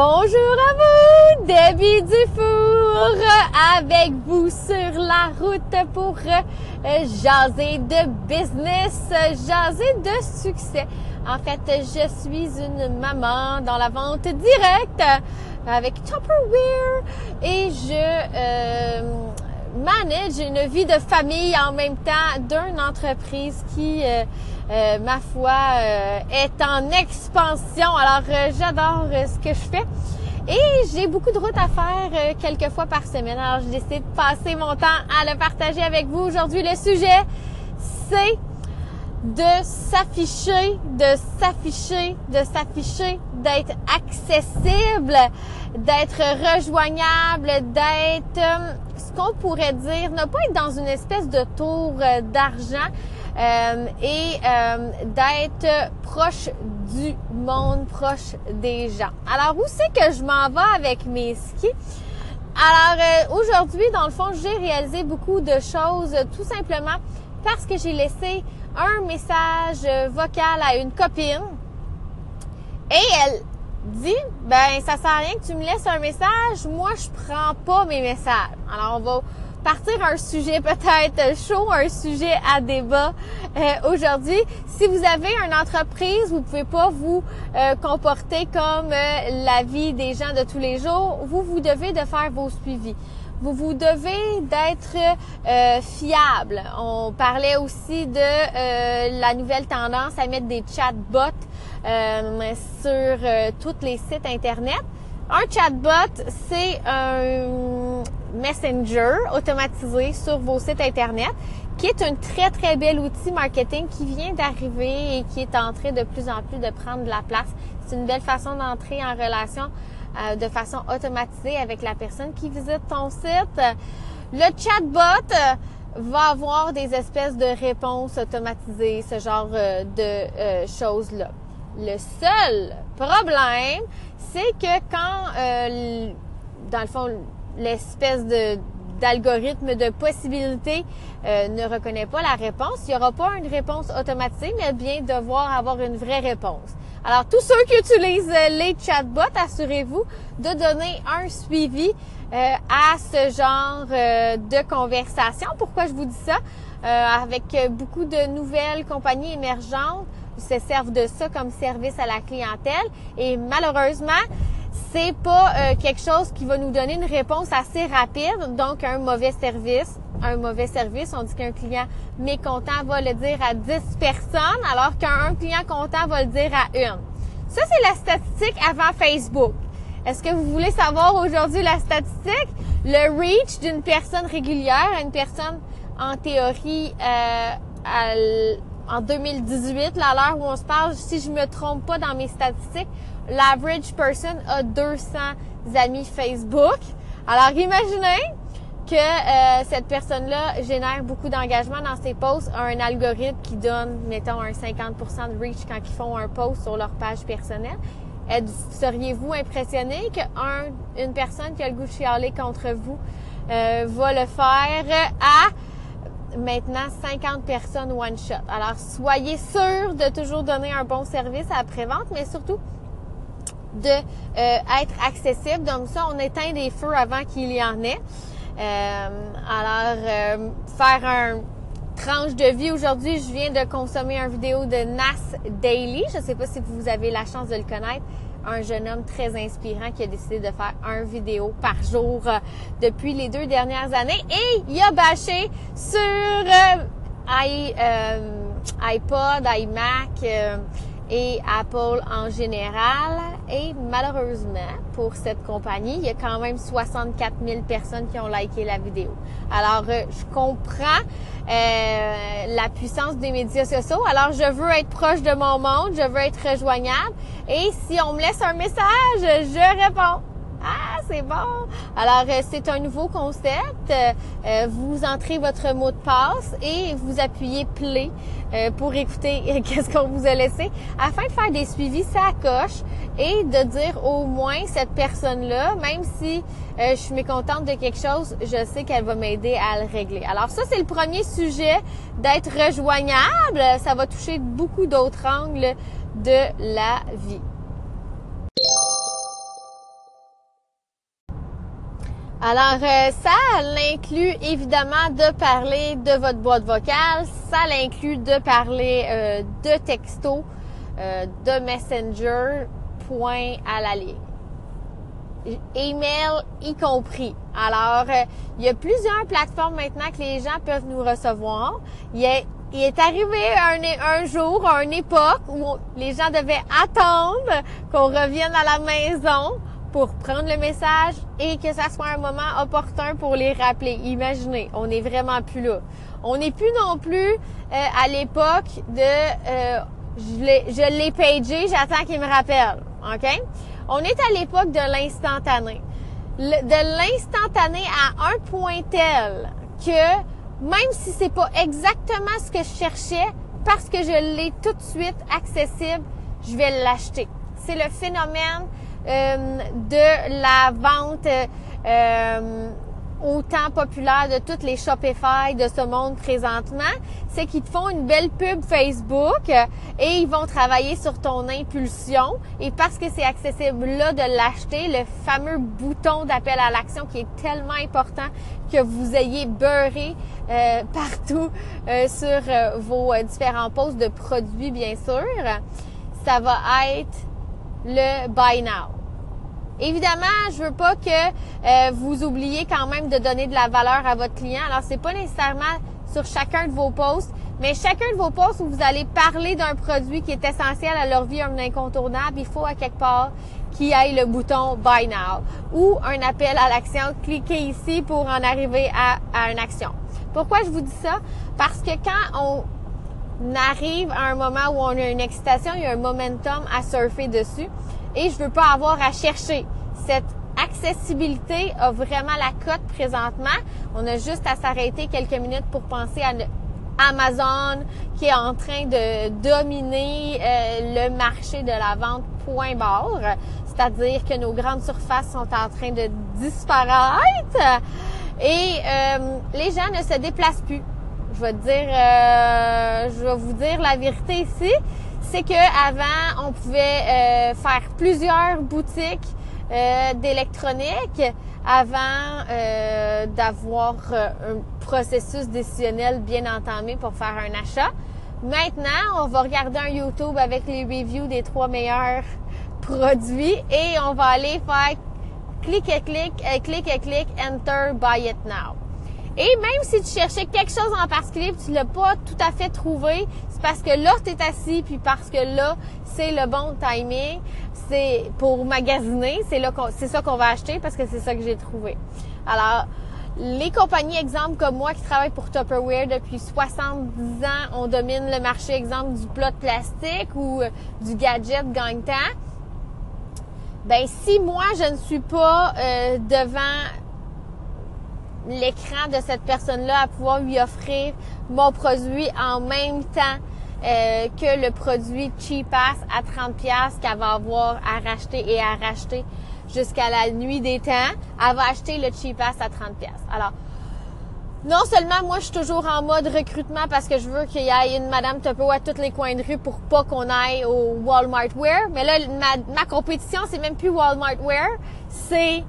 Bonjour à vous, Debbie Dufour, avec vous sur la route pour euh, jaser de business, jaser de succès. En fait, je suis une maman dans la vente directe avec Tupperware et je euh, manage une vie de famille en même temps d'une entreprise qui, euh, euh, ma foi, euh, est en expansion. Alors, j'adore ce que je fais. Et j'ai beaucoup de routes à faire quelques fois par semaine. Alors, je décide de passer mon temps à le partager avec vous. Aujourd'hui, le sujet, c'est de s'afficher, de s'afficher, de s'afficher, d'être accessible, d'être rejoignable, d'être ce qu'on pourrait dire, ne pas être dans une espèce de tour euh, d'argent euh, et euh, d'être proche du monde, proche des gens. Alors, où c'est que je m'en vais avec mes skis? Alors, aujourd'hui, dans le fond, j'ai réalisé beaucoup de choses tout simplement parce que j'ai laissé un message vocal à une copine et elle dit ben ça sert à rien que tu me laisses un message, moi je prends pas mes messages. Alors on va partir un sujet peut-être chaud, un sujet à débat euh, aujourd'hui. Si vous avez une entreprise, vous pouvez pas vous euh, comporter comme euh, la vie des gens de tous les jours. Vous vous devez de faire vos suivis. Vous vous devez d'être fiable. On parlait aussi de la nouvelle tendance à mettre des chatbots euh, sur euh, tous les sites Internet. Un chatbot, c'est un messenger automatisé sur vos sites Internet qui est un très, très bel outil marketing qui vient d'arriver et qui est en train de plus en plus de prendre de la place. C'est une belle façon d'entrer en relation euh, de façon automatisée avec la personne qui visite ton site. Le chatbot va avoir des espèces de réponses automatisées, ce genre de choses-là. Le seul problème, c'est que quand, euh, dans le fond, l'espèce de d'algorithme de possibilité euh, ne reconnaît pas la réponse, il n'y aura pas une réponse automatique, mais bien devoir avoir une vraie réponse. Alors, tous ceux qui utilisent les chatbots, assurez-vous de donner un suivi euh, à ce genre de conversation. Pourquoi je vous dis ça? avec beaucoup de nouvelles compagnies émergentes, se servent de ça comme service à la clientèle. Et malheureusement, c'est pas euh, quelque chose qui va nous donner une réponse assez rapide, donc un mauvais service. Un mauvais service, on dit qu'un client mécontent va le dire à 10 personnes, alors qu'un client content va le dire à une. Ça, c'est la statistique avant Facebook. Est-ce que vous voulez savoir aujourd'hui la statistique? Le reach d'une personne régulière à une personne en théorie euh, en 2018, là, à l'heure où on se parle, si je me trompe pas dans mes statistiques, l'average person a 200 amis Facebook. Alors, imaginez que euh, cette personne-là génère beaucoup d'engagement dans ses posts, a un algorithme qui donne, mettons, un 50% de reach quand ils font un post sur leur page personnelle. Seriez-vous impressionné qu'une personne qui a le goût de chialer contre vous euh, va le faire à maintenant 50 personnes one shot? Alors, soyez sûr de toujours donner un bon service à vente mais surtout de euh, être accessible. Donc ça, on éteint des feux avant qu'il y en ait. Euh, alors, euh, faire un tranche de vie. Aujourd'hui, je viens de consommer une vidéo de Nas Daily. Je ne sais pas si vous avez la chance de le connaître. Un jeune homme très inspirant qui a décidé de faire un vidéo par jour euh, depuis les deux dernières années. Et il a bâché sur euh, iPod, iMac et Apple en général. Et malheureusement, pour cette compagnie, il y a quand même 64 000 personnes qui ont liké la vidéo. Alors, euh, je comprends euh, la puissance des médias sociaux. Alors, je veux être proche de mon monde, je veux être rejoignable. Et si on me laisse un message, je réponds. Ah, c'est bon. Alors, euh, c'est un nouveau concept. Euh, vous entrez votre mot de passe et vous appuyez play euh, pour écouter qu'est-ce qu'on vous a laissé afin de faire des suivis ça coche et de dire au moins cette personne-là, même si je suis mécontente de quelque chose, je sais qu'elle va m'aider à le régler. Alors ça, c'est le premier sujet d'être rejoignable. Ça va toucher beaucoup d'autres angles de la vie. Alors, euh, ça l'inclut évidemment de parler de votre boîte vocale, ça l'inclut de parler euh, de texto, euh, de Messenger, point à la ligne. Email y compris. Alors, il y a plusieurs plateformes maintenant que les gens peuvent nous recevoir. Il est, il est arrivé un, un jour, une époque où les gens devaient attendre qu'on revienne à la maison pour prendre le message et que ça soit un moment opportun pour les rappeler. Imaginez, on n'est vraiment plus là. On n'est plus non plus euh, à l'époque de euh, je l'ai pagé, j'attends qu'il me rappelle. OK? On est à l'époque de l'instantané. de l'instantané à un point tel que même si c'est pas exactement ce que je cherchais, parce que je l'ai tout de suite accessible, je vais l'acheter. C'est le phénomène de la vente euh, autant populaire de toutes les Shopify de ce monde présentement, c'est qu'ils te font une belle pub Facebook et ils vont travailler sur ton impulsion. Et parce que c'est accessible là de l'acheter, le fameux bouton d'appel à l'action qui est tellement important que vous ayez beurré euh, partout sur vos différents postes de produits, bien sûr, ça va être le Buy Now. Évidemment, je veux pas que euh, vous oubliez quand même de donner de la valeur à votre client. Alors, c'est pas nécessairement sur chacun de vos posts, mais chacun de vos posts où vous allez parler d'un produit qui est essentiel à leur vie, un incontournable, il faut à quelque part qu'il ait le bouton Buy Now ou un appel à l'action. Cliquez ici pour en arriver à, à une action. Pourquoi je vous dis ça? Parce que quand on arrive à un moment où on a une excitation, il y a un momentum à surfer dessus et je veux pas avoir à chercher. Cette accessibilité a vraiment la cote présentement. On a juste à s'arrêter quelques minutes pour penser à Amazon qui est en train de dominer euh, le marché de la vente point barre. C'est-à-dire que nos grandes surfaces sont en train de disparaître et euh, les gens ne se déplacent plus. Je vais dire, euh, je vais vous dire la vérité ici c'est que avant on pouvait euh, faire plusieurs boutiques euh, d'électronique avant euh, d'avoir un processus décisionnel bien entamé pour faire un achat. Maintenant, on va regarder un YouTube avec les reviews des trois meilleurs produits et on va aller faire clic et clic, clic et clic, enter, buy it now. Et même si tu cherchais quelque chose en particulier et tu l'as pas tout à fait trouvé, parce que là, tu es assis puis parce que là, c'est le bon timing. C'est pour magasiner, c'est là c'est ça qu'on va acheter parce que c'est ça que j'ai trouvé. Alors, les compagnies, exemple, comme moi qui travaille pour Tupperware depuis 70 ans, on domine le marché, exemple, du plat de plastique ou euh, du gadget gagne-temps. Ben, si moi, je ne suis pas euh, devant l'écran de cette personne-là à pouvoir lui offrir mon produit en même temps euh, que le produit Cheapass à 30 pièces qu'elle va avoir à racheter et à racheter jusqu'à la nuit des temps. Elle va acheter le Cheapass à 30 pièces. Alors, non seulement moi je suis toujours en mode recrutement parce que je veux qu'il y ait une Madame Topo à tous les coins de rue pour pas qu'on aille au Walmart Wear, mais là ma, ma compétition c'est même plus Walmart Wear, c'est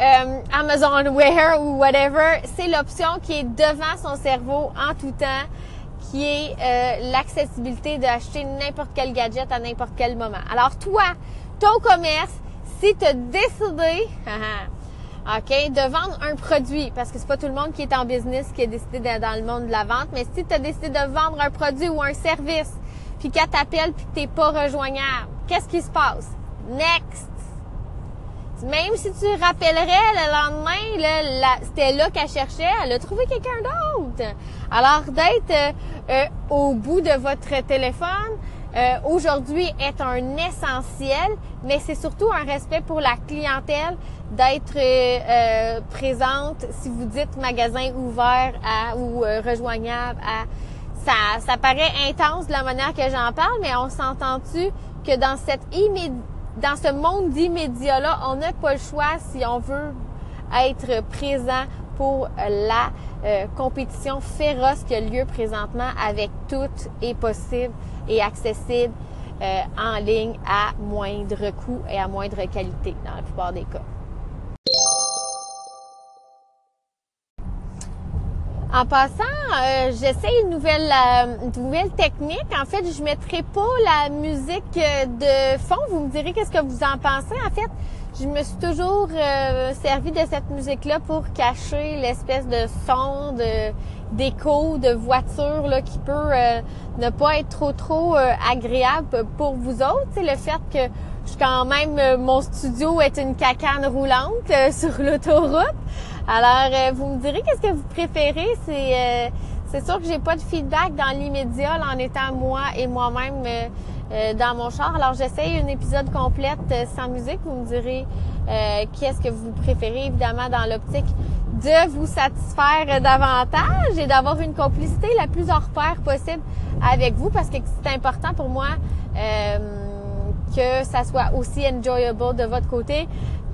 euh, Amazon Wear ou whatever, c'est l'option qui est devant son cerveau en tout temps, qui est euh, l'accessibilité d'acheter n'importe quel gadget à n'importe quel moment. Alors toi, ton commerce, si tu as décidé OK, de vendre un produit, parce que c'est pas tout le monde qui est en business qui a décidé d'être dans le monde de la vente, mais si tu as décidé de vendre un produit ou un service, puis qu'elle t'appelle puis que t'es pas rejoignable, qu'est-ce qui se passe? Next! Même si tu rappellerais le lendemain, c'était là qu'elle cherchait, elle a trouvé quelqu'un d'autre. Alors d'être euh, euh, au bout de votre téléphone euh, aujourd'hui est un essentiel, mais c'est surtout un respect pour la clientèle d'être présente si vous dites magasin ouvert à, ou rejoignable à ça, ça paraît intense de la manière que j'en parle, mais on s'entend-tu que dans cette immédiate dans ce monde d'immédiat-là, on n'a pas le choix si on veut être présent pour la euh, compétition féroce qui a lieu présentement avec tout est possible et accessible euh, en ligne à moindre coût et à moindre qualité dans la plupart des cas. En passant, euh, j'essaie une nouvelle, euh, une nouvelle technique. En fait, je mettrai pas la musique euh, de fond. Vous me direz qu'est-ce que vous en pensez. En fait, je me suis toujours servi de cette musique-là pour cacher l'espèce de son, de d'écho de voiture là, qui peut ne pas être trop trop agréable pour vous autres. C'est le fait que je quand même mon studio est une cacane roulante sur l'autoroute. Alors, euh, vous me direz qu'est-ce que vous préférez. C'est euh, c'est sûr que j'ai pas de feedback dans l'immédiat en étant moi et moi-même euh, dans mon char. Alors, j'essaye un épisode complète sans musique. Vous me direz qu'est-ce que vous préférez, évidemment, dans l'optique de vous satisfaire davantage et d'avoir une complicité la plus hors pair possible avec vous parce que c'est important pour moi que ça soit aussi enjoyable de votre côté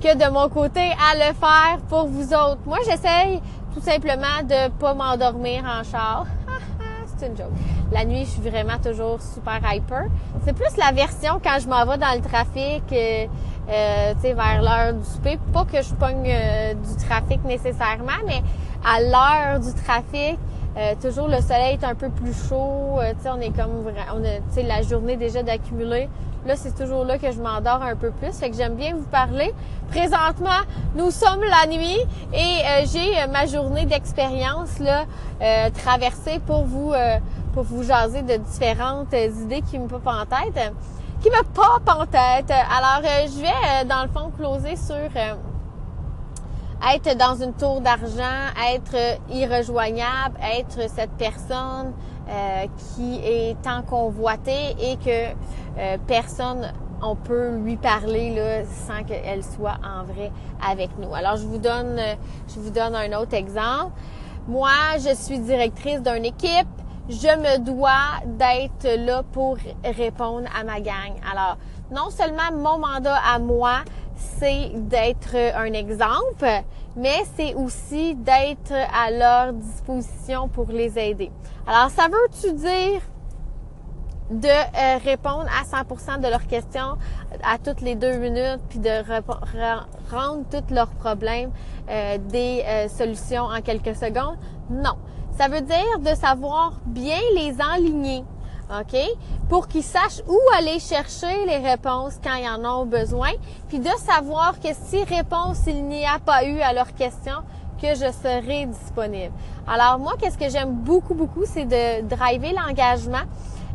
que de mon côté à le faire pour vous autres. Moi, j'essaye tout simplement de pas m'endormir en char. C'est une joke. La nuit, je suis vraiment toujours super hyper. C'est plus la version quand je m'en vais dans le trafic, euh, euh vers l'heure du souper. Pas que je pogne euh, du trafic nécessairement, mais à l'heure du trafic, toujours le soleil est un peu plus chaud. on est comme, on a, la journée déjà d'accumuler. Là, c'est toujours là que je m'endors un peu plus. Fait que j'aime bien vous parler. Présentement, nous sommes la nuit et euh, j'ai euh, ma journée d'expérience là euh, traversée pour vous pour vous jaser de différentes idées qui me popent en tête. Qui me popent en tête. Alors, je vais dans le fond closer sur être dans une tour d'argent, être irrejoignable, être cette personne euh, qui est tant convoitée et que euh, personne on peut lui parler là, sans qu'elle soit en vrai avec nous. Alors je vous donne je vous donne un autre exemple. Moi, je suis directrice d'une équipe. Je me dois d'être là pour répondre à ma gang. Alors, non seulement mon mandat à moi, c'est d'être un exemple, mais c'est aussi d'être à leur disposition pour les aider. Alors, ça veut-tu dire de euh, répondre à 100% de leurs questions à toutes les deux minutes, puis de rendre tous leurs problèmes euh, des euh, solutions en quelques secondes? Non. Ça veut dire de savoir bien les enligner. OK? Pour qu'ils sachent où aller chercher les réponses quand ils en ont besoin, puis de savoir que si réponse il n'y a pas eu à leurs questions, que je serai disponible. Alors moi, qu'est-ce que j'aime beaucoup, beaucoup, c'est de driver l'engagement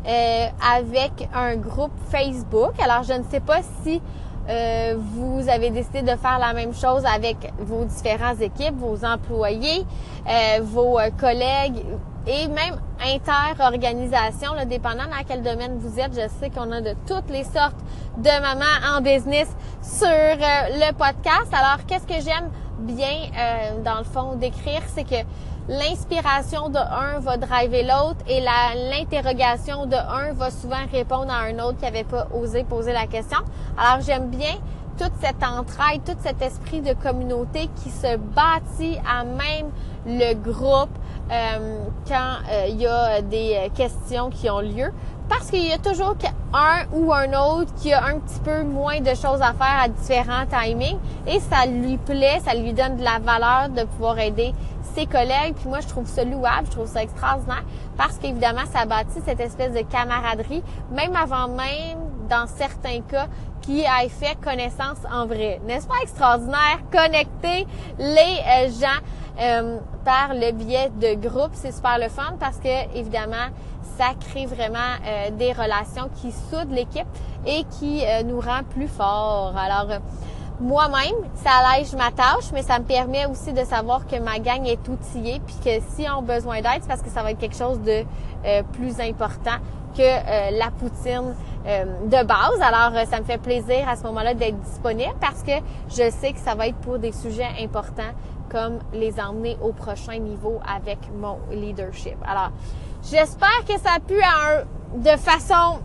euh, avec un groupe Facebook. Alors je ne sais pas si euh, vous avez décidé de faire la même chose avec vos différentes équipes, vos employés, euh, vos collègues et même inter-organisation, dépendant dans quel domaine vous êtes. Je sais qu'on a de toutes les sortes de mamans en business sur euh, le podcast. Alors, qu'est-ce que j'aime bien, euh, dans le fond, d'écrire, c'est que l'inspiration de un va driver l'autre et l'interrogation de un va souvent répondre à un autre qui n'avait pas osé poser la question. Alors, j'aime bien toute cette entraide, tout cet esprit de communauté qui se bâtit à même le groupe euh, quand euh, il y a des euh, questions qui ont lieu. Parce qu'il y a toujours un ou un autre qui a un petit peu moins de choses à faire à différents timings et ça lui plaît, ça lui donne de la valeur de pouvoir aider ses collègues. Puis moi, je trouve ça louable, je trouve ça extraordinaire parce qu'évidemment, ça bâtit cette espèce de camaraderie, même avant même, dans certains cas, qui ait fait connaissance en vrai. N'est-ce pas extraordinaire? Connecter les gens euh, par le biais de groupes. C'est super le fun parce que, évidemment, ça crée vraiment euh, des relations qui soudent l'équipe et qui euh, nous rend plus forts. Alors, moi-même, ça allège ma tâche, mais ça me permet aussi de savoir que ma gang est outillée, puis que si on a besoin d'aide, c'est parce que ça va être quelque chose de plus important que la poutine de base. Alors, ça me fait plaisir à ce moment-là d'être disponible parce que je sais que ça va être pour des sujets importants comme les emmener au prochain niveau avec mon leadership. Alors, j'espère que ça a pu de façon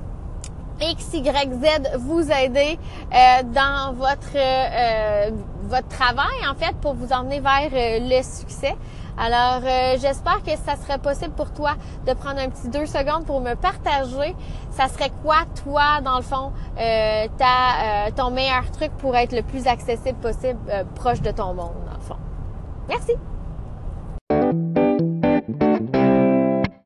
X, Y, Z vous aider euh, dans votre euh, votre travail en fait pour vous emmener vers euh, le succès. Alors j'espère que ça serait possible pour toi de prendre un petit deux secondes pour me partager. Ça serait quoi toi dans le fond ta ton meilleur truc pour être le plus accessible possible proche de ton monde dans le fond? Merci.